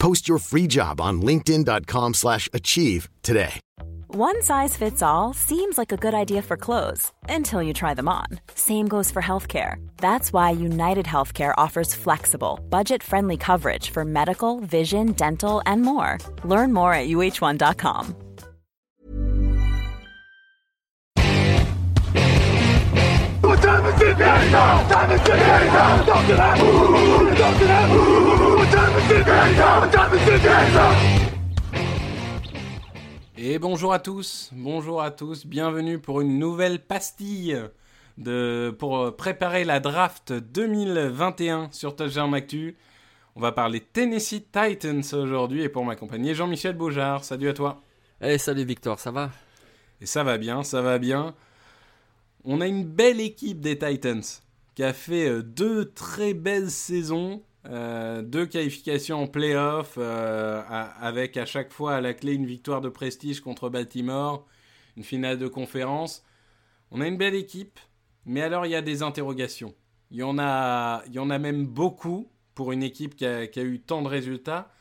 Post your free job on linkedin.com/achieve slash achieve today. One size fits all seems like a good idea for clothes until you try them on. Same goes for healthcare. That's why United Healthcare offers flexible, budget-friendly coverage for medical, vision, dental, and more. Learn more at uh1.com. Time is it now? Talk to that. Talk to that. What time is it now? What time is it now? Et bonjour à tous, bonjour à tous, bienvenue pour une nouvelle pastille de, pour euh, préparer la draft 2021 sur Touchdown Actu. On va parler Tennessee Titans aujourd'hui et pour m'accompagner Jean-Michel Beaujard. Salut à toi. Eh salut Victor, ça va? Et ça va bien, ça va bien. On a une belle équipe des Titans qui a fait euh, deux très belles saisons, euh, deux qualifications en playoff, euh, avec à chaque fois à la clé une victoire de prestige contre Baltimore, une finale de conférence. On a une belle équipe, mais alors il y a des interrogations. Il y en a, il y en a même beaucoup pour une équipe qui a eu tant de résultats.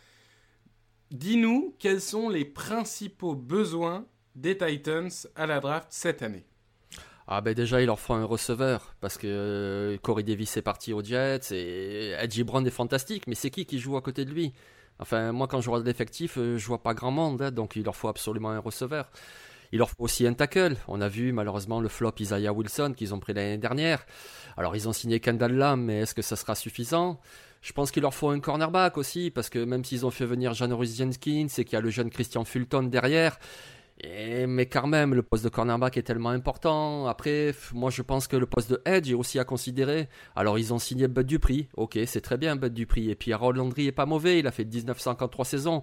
Dis-nous quels sont les principaux besoins des Titans à la draft cette année? Ah ben déjà il leur faut un receveur parce que euh, Corey Davis est parti aux Jets et Edgy Brown est fantastique mais c'est qui qui joue à côté de lui? Enfin moi quand je regarde l'effectif euh, je vois pas grand monde hein, donc il leur faut absolument un receveur. Il leur faut aussi un tackle. On a vu malheureusement le flop Isaiah Wilson qu'ils ont pris l'année dernière. Alors ils ont signé Kendall Lamb mais est-ce que ça sera suffisant? Je pense qu'il leur faut un cornerback aussi, parce que même s'ils ont fait venir Janoris Jenkins et qu'il y a le jeune Christian Fulton derrière, et- mais quand même, le poste de cornerback est tellement important. Après, moi je pense que le poste de edge est aussi à considérer. Alors ils ont signé Bud Dupri, ok, c'est très bien Bud Dupri. Et puis Harold Landry est pas mauvais, il a fait 1953 saisons,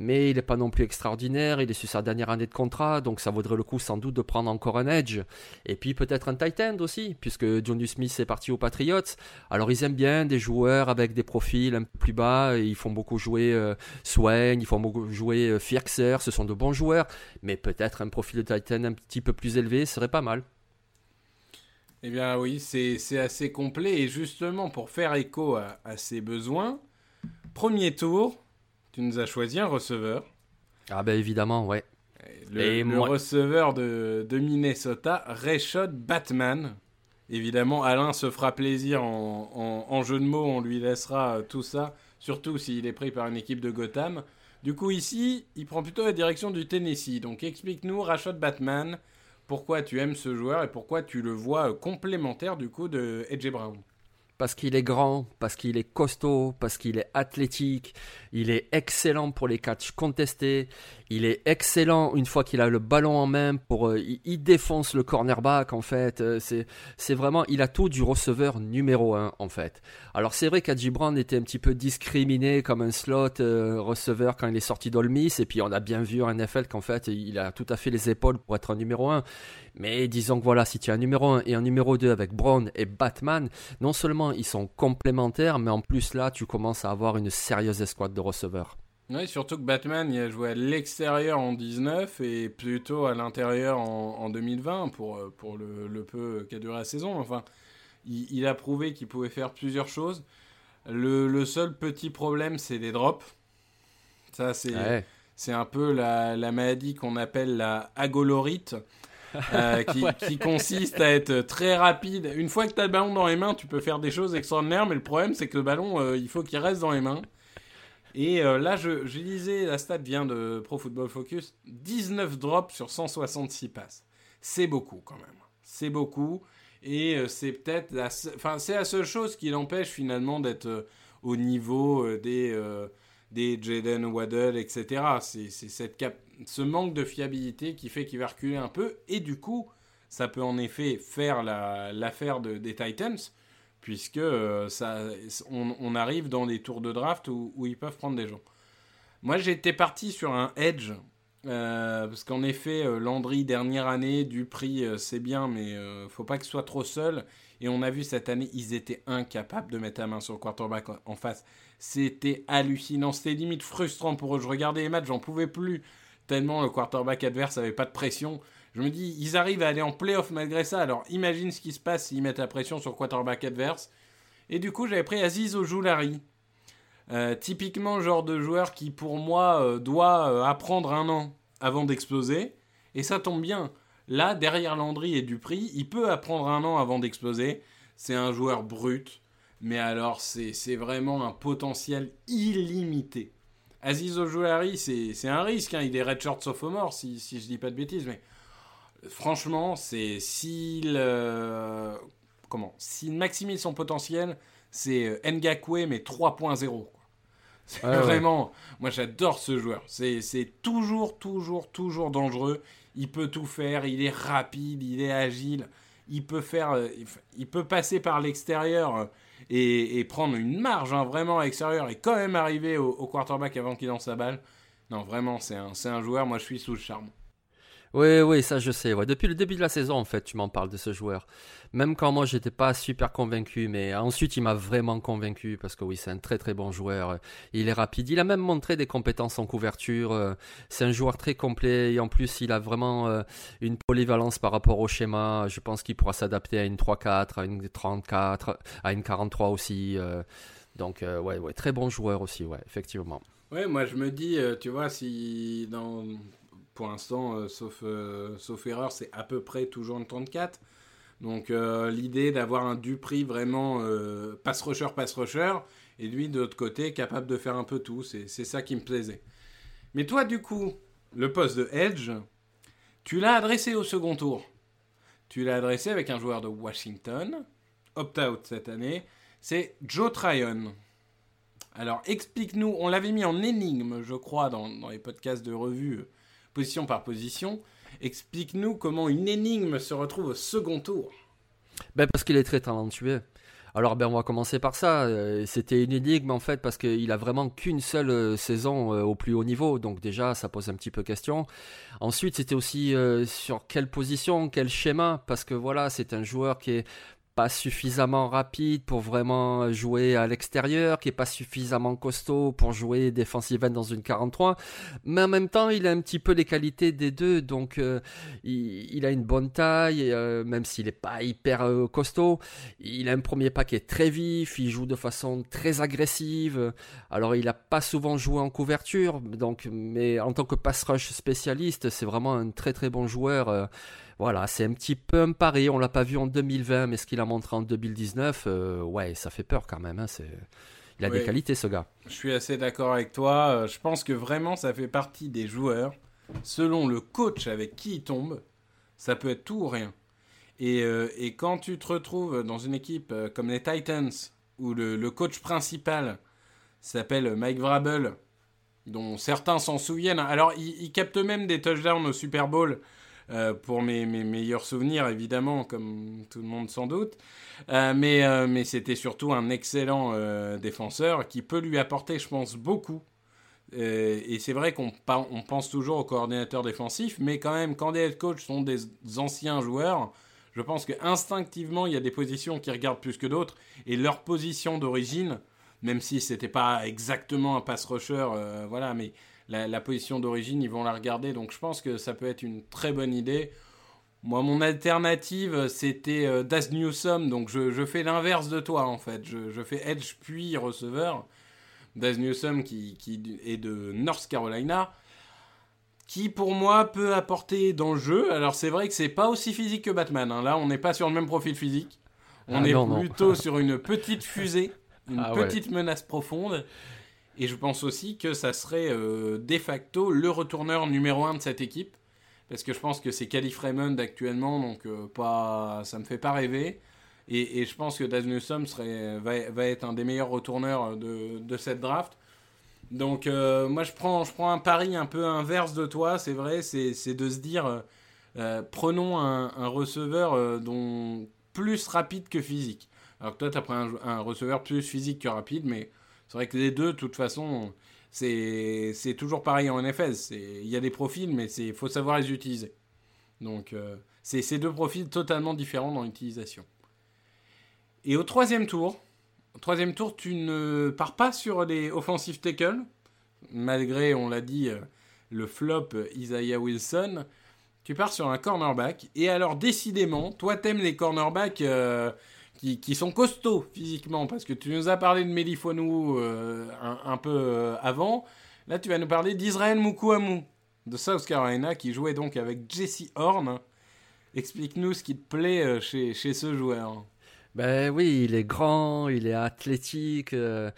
mais il n'est pas non plus extraordinaire. Il est sur sa dernière année de contrat, donc ça vaudrait le coup sans doute de prendre encore un edge. Et puis peut-être un tight end aussi, puisque Johnny Smith est parti aux Patriots. Alors ils aiment bien des joueurs avec des profils un peu plus bas. Ils font beaucoup jouer euh, Swain, ils font beaucoup jouer euh, ce sont de bons joueurs mais peut-être un profil de Titan un petit peu plus élevé serait pas mal. Eh bien oui, c'est c'est assez complet. Et justement, pour faire écho à, à ces besoins, premier tour, tu nous as choisi un receveur. Ah ben évidemment, ouais. Le, Et le moi- receveur de, de Minnesota, Rayshad Batman. Évidemment, Alain se fera plaisir en, en- en jeu de mots, on lui laissera euh, tout ça, surtout s'il est pris par une équipe de Gotham. Du coup, ici, il prend plutôt la direction du Tennessee. Donc explique-nous, Rashad Batman, pourquoi tu aimes ce joueur et pourquoi tu le vois euh, complémentaire du coup de AJ Brown. Parce qu'il est grand, parce qu'il est costaud, parce qu'il est athlétique, il est excellent pour les catchs contestés, il est excellent une fois qu'il a le ballon en main pour euh, il, défonce le cornerback en fait, Euh, c'est c'est vraiment il a tout du receveur numéro un en fait. Alors c'est vrai qu'Adji Brown était un petit peu discriminé comme un slot euh, receveur quand il est sorti d'Ole Miss et puis on a bien vu en NFL qu'en fait il a tout à fait les épaules pour être un numéro un. Mais disons que voilà, si tu as un numéro 1 et un numéro 2 avec Brown et Batman, non seulement ils sont complémentaires, mais en plus là, tu commences à avoir une sérieuse escouade de receveurs. Oui, surtout que Batman, il a joué à l'extérieur en 19 et plutôt à l'intérieur en, en 2020 pour, euh, pour le, le peu qu'a duré la saison. Enfin, il, il a prouvé qu'il pouvait faire plusieurs choses. Le, le seul petit problème, c'est les drops. Ça, c'est Ouais. un peu la, la maladie qu'on appelle la agolorite. Euh, qui, qui consiste à être très rapide. Une fois que tu as le ballon dans les mains, tu peux faire des choses extraordinaires, mais le problème c'est que le ballon, euh, il faut qu'il reste dans les mains. Et euh, là, je, je lisais, la stat vient de Pro Football Focus, 19 drops sur 166 passes. C'est beaucoup quand même. C'est beaucoup. Et c'est peut-être la, enfin, c'est la seule chose qui l'empêche finalement d'être au niveau des, des Jaden Waddell, etc. C'est cette cap- ce manque de fiabilité qui fait qu'il va reculer un peu. Et du coup, ça peut en effet faire la- l'affaire de- des Titans, puisque euh, ça, on, arrive dans des tours de draft où, ils peuvent prendre des gens. Moi, j'étais parti sur un edge parce qu'en effet, Landry, dernière année, du prix, c'est bien, mais faut pas qu'il soit trop seul. Et on a vu cette année, ils étaient incapables de mettre la main sur le quarterback en face. C'était hallucinant, c'était limite frustrant pour eux. Je regardais les matchs, j'en pouvais plus, tellement le quarterback adverse avait pas de pression. Je me dis, ils arrivent à aller en playoff malgré ça. Alors imagine ce qui se passe s'ils mettent la pression sur le quarterback adverse. Et du coup, j'avais pris Aziz Ojoulari. Euh, typiquement, genre de joueur qui, pour moi, euh, doit euh, apprendre un an avant d'exploser. Et ça tombe bien. Là, derrière Landry et Dupri, il peut apprendre un an avant d'exploser. C'est un joueur brut, mais alors c'est vraiment un potentiel illimité. Aziz Ojouari, c'est un risque. Hein. Il est redshirt sophomore, si, si je dis pas de bêtises, mais franchement, c'est s'il euh, comment s'il maximise son potentiel, c'est euh, Ngakwe mais 3.0. C'est vraiment, moi j'adore ce joueur. C'est toujours, toujours, toujours dangereux il peut tout faire, il est rapide, il est agile, il peut faire, euh, il peut passer par l'extérieur et, prendre une marge hein, vraiment à l'extérieur et quand même arriver au, quarterback avant qu'il lance sa balle. Non, vraiment, c'est un, un joueur, moi je suis sous le charme. Oui, oui, ça je sais. Depuis le début de la saison, en fait, tu m'en parles de ce joueur. Même quand moi, j'étais pas super convaincu, mais ensuite, il m'a vraiment convaincu parce que oui, c'est un très très bon joueur. Il est rapide. Il a même montré des compétences en couverture. C'est un joueur très complet et en plus, il a vraiment euh, une polyvalence par rapport au schéma. Je pense qu'il pourra s'adapter à une 3-4, à une 34, à une 43 aussi. Euh. Donc, euh, ouais, ouais, très bon joueur aussi, ouais, effectivement. Ouais, moi je me dis, tu vois, si dans pour l'instant, euh, sauf, euh, sauf erreur, c'est à peu près toujours une 34. Donc euh, l'idée d'avoir un Dupri vraiment pass rusher, pass rusher, et lui de l'autre côté capable de faire un peu tout, c'est ça qui me plaisait. Mais toi du coup, le poste de Edge, tu l'as adressé au second tour. Tu l'as adressé avec un joueur de Washington, opt-out cette année, c'est Joe Tryon. Alors explique-nous, on l'avait mis en énigme, je crois, dans, dans les podcasts de revue position par position. Explique-nous comment une énigme se retrouve au second tour. Ben parce qu'il est très talentueux. Alors ben on va commencer par ça. Euh, c'était une énigme en fait parce qu'il a vraiment qu'une seule euh, saison euh, au plus haut niveau, donc déjà ça pose un petit peu question. Ensuite c'était aussi sur quelle position, quel schéma, parce que voilà c'est un joueur qui est pas suffisamment rapide pour vraiment jouer à l'extérieur, qui est pas suffisamment costaud pour jouer defensive end dans une 43, mais en même temps il a un petit peu les qualités des deux, donc euh, il, a une bonne taille, euh, même s'il n'est pas hyper euh, costaud, il a un premier pas qui est très vif, il joue de façon très agressive, alors il n'a pas souvent joué en couverture, donc mais en tant que pass rush spécialiste, c'est vraiment un très très bon joueur voilà, c'est un petit peu un pari. On l'a pas vu en 2020, mais ce qu'il a montré en 2019, euh, ouais, ça fait peur quand même. Hein, il a des qualités, ce gars. Je suis assez d'accord avec toi. Euh, je pense que vraiment, ça fait partie des joueurs. Selon le coach avec qui il tombe, ça peut être tout ou rien. Et, euh, quand tu te retrouves dans une équipe comme les Titans, où le, coach principal s'appelle Mike Vrabel, dont certains s'en souviennent. Alors, il, il, capte même des touchdowns au Super Bowl euh, pour mes, meilleurs souvenirs, évidemment, comme tout le monde sans doute. Euh, mais, euh, mais c'était surtout un excellent défenseur qui peut lui apporter, je pense, beaucoup. et c'est vrai qu'on on pense toujours au coordinateur défensif, mais quand même, quand des head coach sont des anciens joueurs, je pense qu'instinctivement, il y a des positions qui regardent plus que d'autres. Et leur position d'origine, même si c'était pas exactement un pass rusher, voilà, mais la, position d'origine, ils vont la regarder. Donc je pense que ça peut être une très bonne idée. Moi, mon alternative, c'était euh, Das Newsom. Donc je, fais l'inverse de toi, en fait. Je, fais Edge puis receveur. Das Newsom qui, est de North Carolina. Qui pour moi peut apporter dans le jeu. Alors c'est vrai que c'est pas aussi physique que Batman. Hein. Là, on n'est pas sur le même profil physique. On ah est plutôt sur une petite fusée, une ah petite menace profonde. Et je pense aussi que ça serait euh, de facto le retourneur numéro un de cette équipe. Parce que je pense que c'est Calif Raymond actuellement, donc euh, pas, ça me fait pas rêver. Et, je pense que Daz Newsom serait, va, être un des meilleurs retourneurs de, cette draft. Donc euh, moi je prends, je prends un pari un peu inverse de toi, c'est vrai, c'est de se dire, prenons un, receveur dont plus rapide que physique. Alors que toi tu as pris un, receveur plus physique que rapide, mais c'est vrai que les deux, de toute façon, c'est toujours pareil en NFL. Il y a des profils, mais il faut savoir les utiliser. Donc, euh, c'est ces deux profils totalement différents dans l'utilisation. Et au troisième tour, troisième tour, tu ne pars pas sur les offensive tackles, malgré, on l'a dit, euh, le flop Isaiah Wilson. Tu pars sur un cornerback. Et alors, décidément, toi, t'aimes les cornerbacks euh, qui, sont costauds physiquement, parce que tu nous as parlé de Melifonou euh, un, peu avant. Là, tu vas nous parler d'Israël Mukuamu de South Carolina, qui jouait donc avec Jesse Horn. Explique-nous ce qui te plaît chez, chez ce joueur. Ben oui, il est grand, il est athlétique. Euh,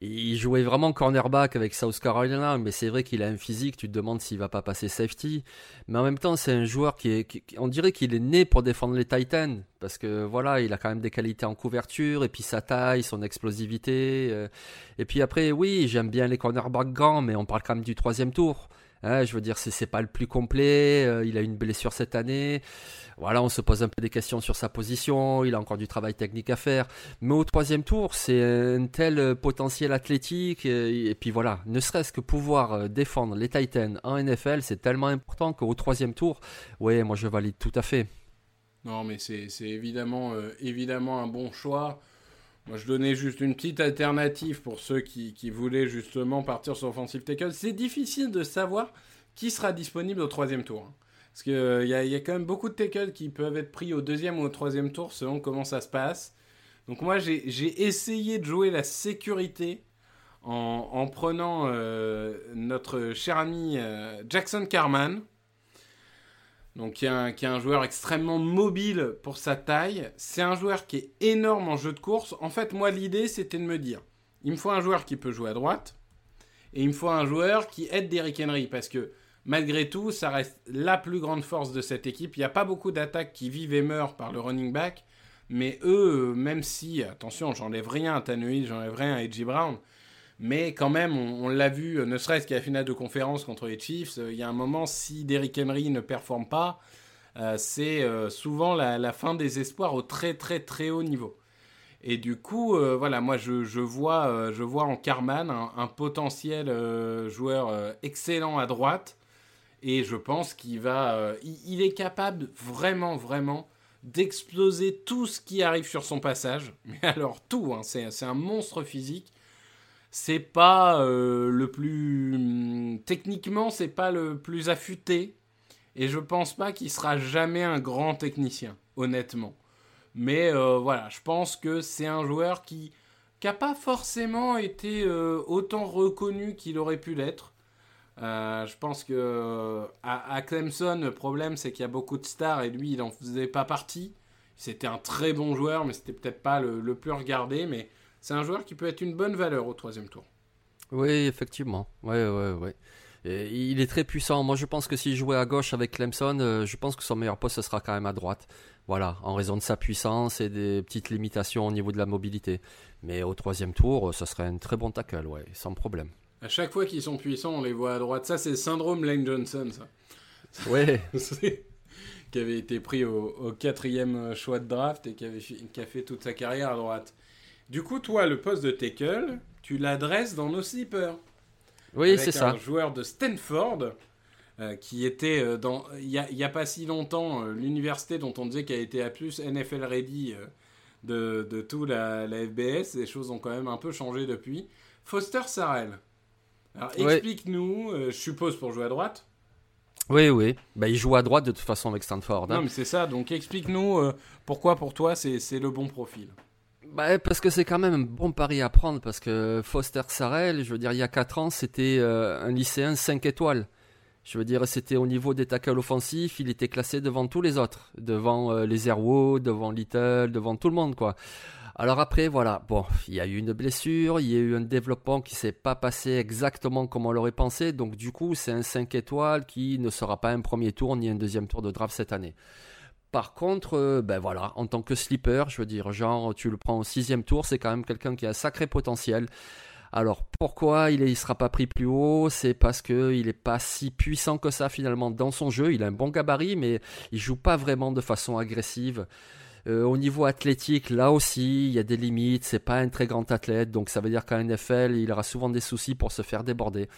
il jouait vraiment cornerback avec South Carolina, mais c'est vrai qu'il a un physique. Tu te demandes s'il va pas passer safety. Mais en même temps, c'est un joueur qui est, on dirait qu'il est né pour défendre les Titans, parce que voilà, il a quand même des qualités en couverture, et puis sa taille, son explosivité. Euh. et puis après, oui, j'aime bien les cornerbacks grands, mais on parle quand même du troisième tour. Hein, je veux dire, c'est pas le plus complet. Euh, il a une blessure cette année. Voilà, on se pose un peu des questions sur sa position. Il a encore du travail technique à faire. Mais au troisième tour, c'est un tel potentiel athlétique. Et, puis voilà, ne serait-ce que pouvoir euh, défendre les Titans en NFL, c'est tellement important qu'au troisième tour, ouais, moi je valide tout à fait. Non, mais c'est évidemment, euh, évidemment un bon choix. Moi, je donnais juste une petite alternative pour ceux qui, voulaient justement partir sur Offensive Tackle. C'est difficile de savoir qui sera disponible au troisième tour. Parce qu'il euh, y, a, quand même beaucoup de tackles qui peuvent être pris au deuxième ou au troisième tour selon comment ça se passe. Donc moi, j'ai essayé de jouer la sécurité en, prenant euh, notre cher ami euh, Jackson Carman donc qui est, un, joueur extrêmement mobile pour sa taille. C'est un joueur qui est énorme en jeu de course. En fait, moi, l'idée, c'était de me dire, il me faut un joueur qui peut jouer à droite, et il me faut un joueur qui aide Derrick Henry, parce que malgré tout, ça reste la plus grande force de cette équipe. Il n'y a pas beaucoup d'attaques qui vivent et meurent par le running back, mais eux, même si, attention, j'enlève rien à Tannehill, j'enlève rien à Edgy Brown, mais quand même, on, l'a vu, ne serait-ce qu'à la finale de conférence contre les Chiefs, euh, il y a un moment, si Derrick Henry ne performe pas, euh, c'est euh, souvent la, fin des espoirs au très très très haut niveau. Et du coup, voilà, moi je, vois, je vois en Carman un, potentiel joueur excellent à droite. Et je pense qu'il va. Il, est capable vraiment, vraiment d'exploser tout ce qui arrive sur son passage. Mais alors tout, hein, c'est un monstre physique c'est pas euh, le plus techniquement c'est pas le plus affûté et je pense pas qu'il sera jamais un grand technicien honnêtement mais euh, voilà je pense que c'est un joueur qui n'a pas forcément été euh, autant reconnu qu'il aurait pu l'être je pense que à, Clemson le problème c'est qu'il y a beaucoup de stars et lui il en faisait pas partie c'était un très bon joueur mais c'était peut-être pas le, plus regardé mais c'est un joueur qui peut être une bonne valeur au troisième tour. Oui, effectivement. Il est très puissant. Moi, je pense que s'il jouait à gauche avec Clemson, euh, je pense que son meilleur poste ce sera quand même à droite. Voilà, en raison de sa puissance et des petites limitations au niveau de la mobilité. Mais au troisième tour, ce serait un très bon tackle, ouais, sans problème. À chaque fois qu'ils sont puissants, on les voit à droite. Ça, c'est le syndrome Lane Johnson, ça. Ouais. qui avait été pris au, quatrième choix de draft et qui, avait, qui a fait toute sa carrière à droite. Du coup, toi, le poste de tackle, tu l'adresses dans nos sleepers. Oui, c'est ça. Un joueur de Stanford euh, qui était euh, dans il n'y a, pas si longtemps euh, l'université dont on disait qu'elle était à plus NFL ready de, de tout la, la, FBS. Les choses ont quand même un peu changé depuis. Foster Sarrell. Alors explique-nous, je suppose pour jouer à droite. Oui, oui. Bah, il joue à droite de toute façon avec Stanford. Hein. Non, mais c'est ça. Donc explique-nous pourquoi pour toi c'est le bon profil. Bah, parce que c'est quand même un bon pari à prendre, parce que Foster Sarrell, je veux dire, il y a 4 ans, c'était euh, un lycéen 5 étoiles. Je veux dire, c'était au niveau des tackles offensifs, il était classé devant tous les autres, devant euh, les Airwood, devant Little, devant tout le monde, quoi. Alors après, voilà, bon, il y a eu une blessure, il y a eu un développement qui s'est pas passé exactement comme on l'aurait pensé, donc du coup, c'est un 5 étoiles qui ne sera pas un premier tour ni un deuxième tour de draft cette année. Par contre, euh, ben voilà, en tant que slipper, je veux dire, genre, tu le prends au sixième tour, c'est quand même quelqu'un qui a un sacré potentiel. Alors pourquoi il ne sera pas pris plus haut? C'est parce qu'il n'est pas si puissant que ça finalement dans son jeu. Il a un bon gabarit, mais il joue pas vraiment de façon agressive. Euh, au niveau athlétique, là aussi, il y a des limites. C'est pas un très grand athlète, donc ça veut dire qu'en NFL, il aura souvent des soucis pour se faire déborder.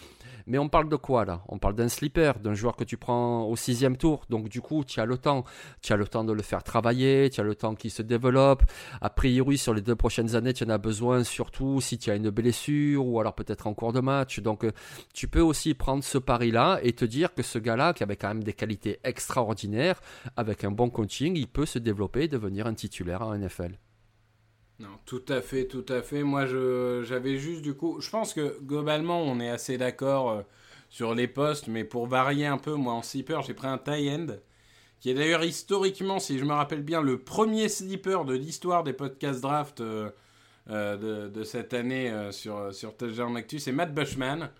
Mais on parle de quoi là? On parle d'un slipper, d'un joueur que tu prends au sixième tour. Donc du coup, tu as le temps. Tu as le temps de le faire travailler, tu as le temps qu'il se développe. A priori, sur les deux prochaines années, tu en as besoin, surtout si tu as une blessure ou alors peut-être en cours de match. Donc euh, tu peux aussi prendre ce pari-là et te dire que ce gars-là, qui avait quand même des qualités extraordinaires, avec un bon coaching, il peut se développer et devenir un titulaire en NFL. Non, tout à fait, tout à fait. Moi, j'avais juste du coup. Je pense que globalement, on est assez d'accord euh, sur les postes, mais pour varier un peu, moi en sleeper, j'ai pris un tie end, qui est d'ailleurs historiquement, si je me rappelle bien, le premier sleeper de l'histoire des podcasts draft euh, euh, de, cette année sur, sur Touchdown Actu. C'est Matt Bushman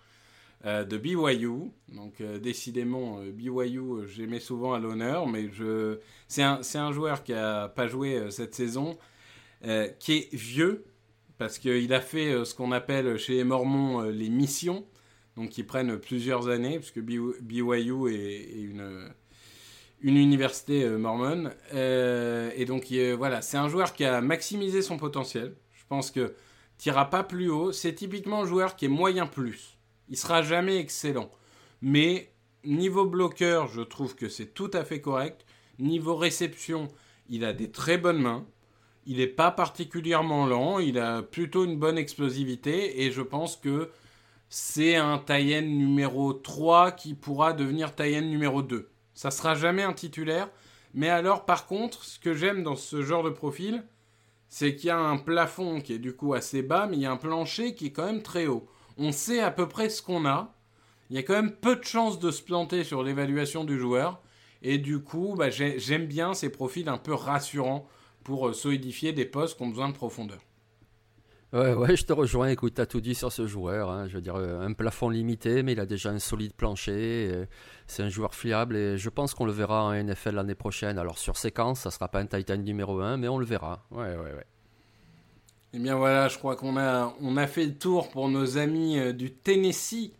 de BYU. Donc, décidément, BYU, j'aimais souvent à l'honneur, mais je... c'est un, un, joueur qui n'a pas joué cette saison euh, qui est vieux, parce qu'il a fait euh, ce qu'on appelle chez les Mormons euh, les missions, donc qui prennent plusieurs années, puisque BYU est, une, une université mormone. et donc voilà, c'est un joueur qui a maximisé son potentiel. Je pense que tira pas plus haut. C'est typiquement un joueur qui est moyen plus. Il sera jamais excellent. Mais niveau bloqueur, je trouve que c'est tout à fait correct. Niveau réception, il a des très bonnes mains. Il n'est pas particulièrement lent, il a plutôt une bonne explosivité et je pense que c'est un Tayen numéro 3 qui pourra devenir Tayen numéro 2. Ça sera jamais un titulaire, mais alors par contre, ce que j'aime dans ce genre de profil, c'est qu'il y a un plafond qui est du coup assez bas, mais il y a un plancher qui est quand même très haut. On sait à peu près ce qu'on a. Il y a quand même peu de chances de se planter sur l'évaluation du joueur. Et du coup, bah, j'aime bien ces profils un peu rassurants pour euh, solidifier des postes qui ont besoin de profondeur. Ouais, ouais, je te rejoins. Écoute, tu as tout dit sur ce joueur. Hein. Je veux dire, euh, un plafond limité, mais il a déjà un solide plancher. C'est un joueur fiable et je pense qu'on le verra en NFL l'année prochaine. Alors, sur séquence, ça sera pas un Titan numéro 1, mais on le verra. Ouais, ouais, ouais. Eh bien voilà, je crois qu'on a, fait le tour pour nos amis euh, du Tennessee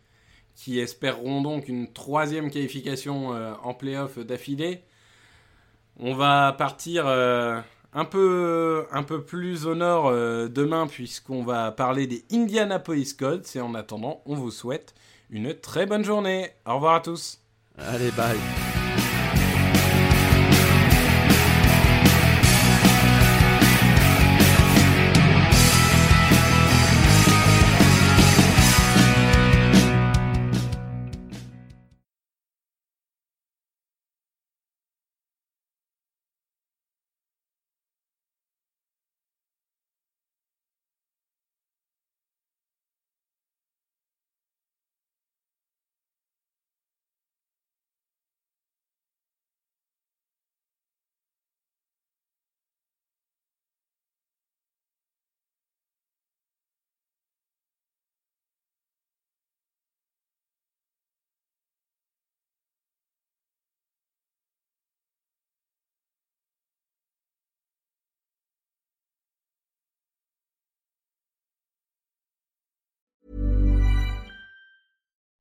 qui espéreront donc une troisième qualification en playoff d'affilée. On va partir un peu, un peu plus au nord euh, demain puisqu'on va parler des Indianapolis Colts et en attendant on vous souhaite une très bonne journée. Au revoir à tous. Allez bye.